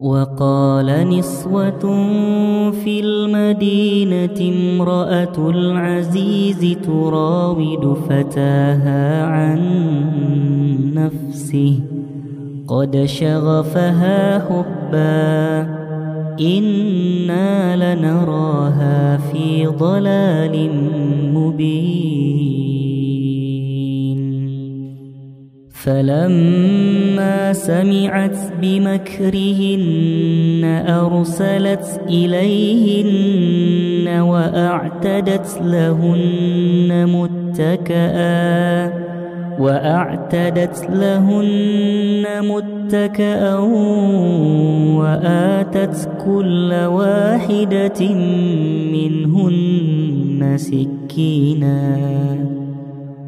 وقال نسوة في المدينة امرأة العزيز تراود فتاها عن نفسه. قد شغفها حبا إنا لنراها في ضلال مبين. فلما سمعت بمكرهن أرسلت إليهن وأعتدت لهن متكئا وأعتدت لهن متكئا وآتت كل واحدة منهن سكينا.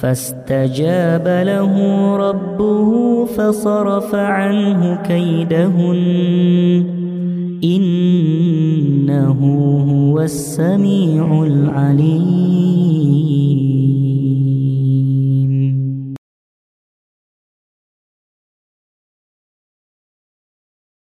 فاستجاب له ربه فصرف عنه كيدهن. إنه هو السميع العليم.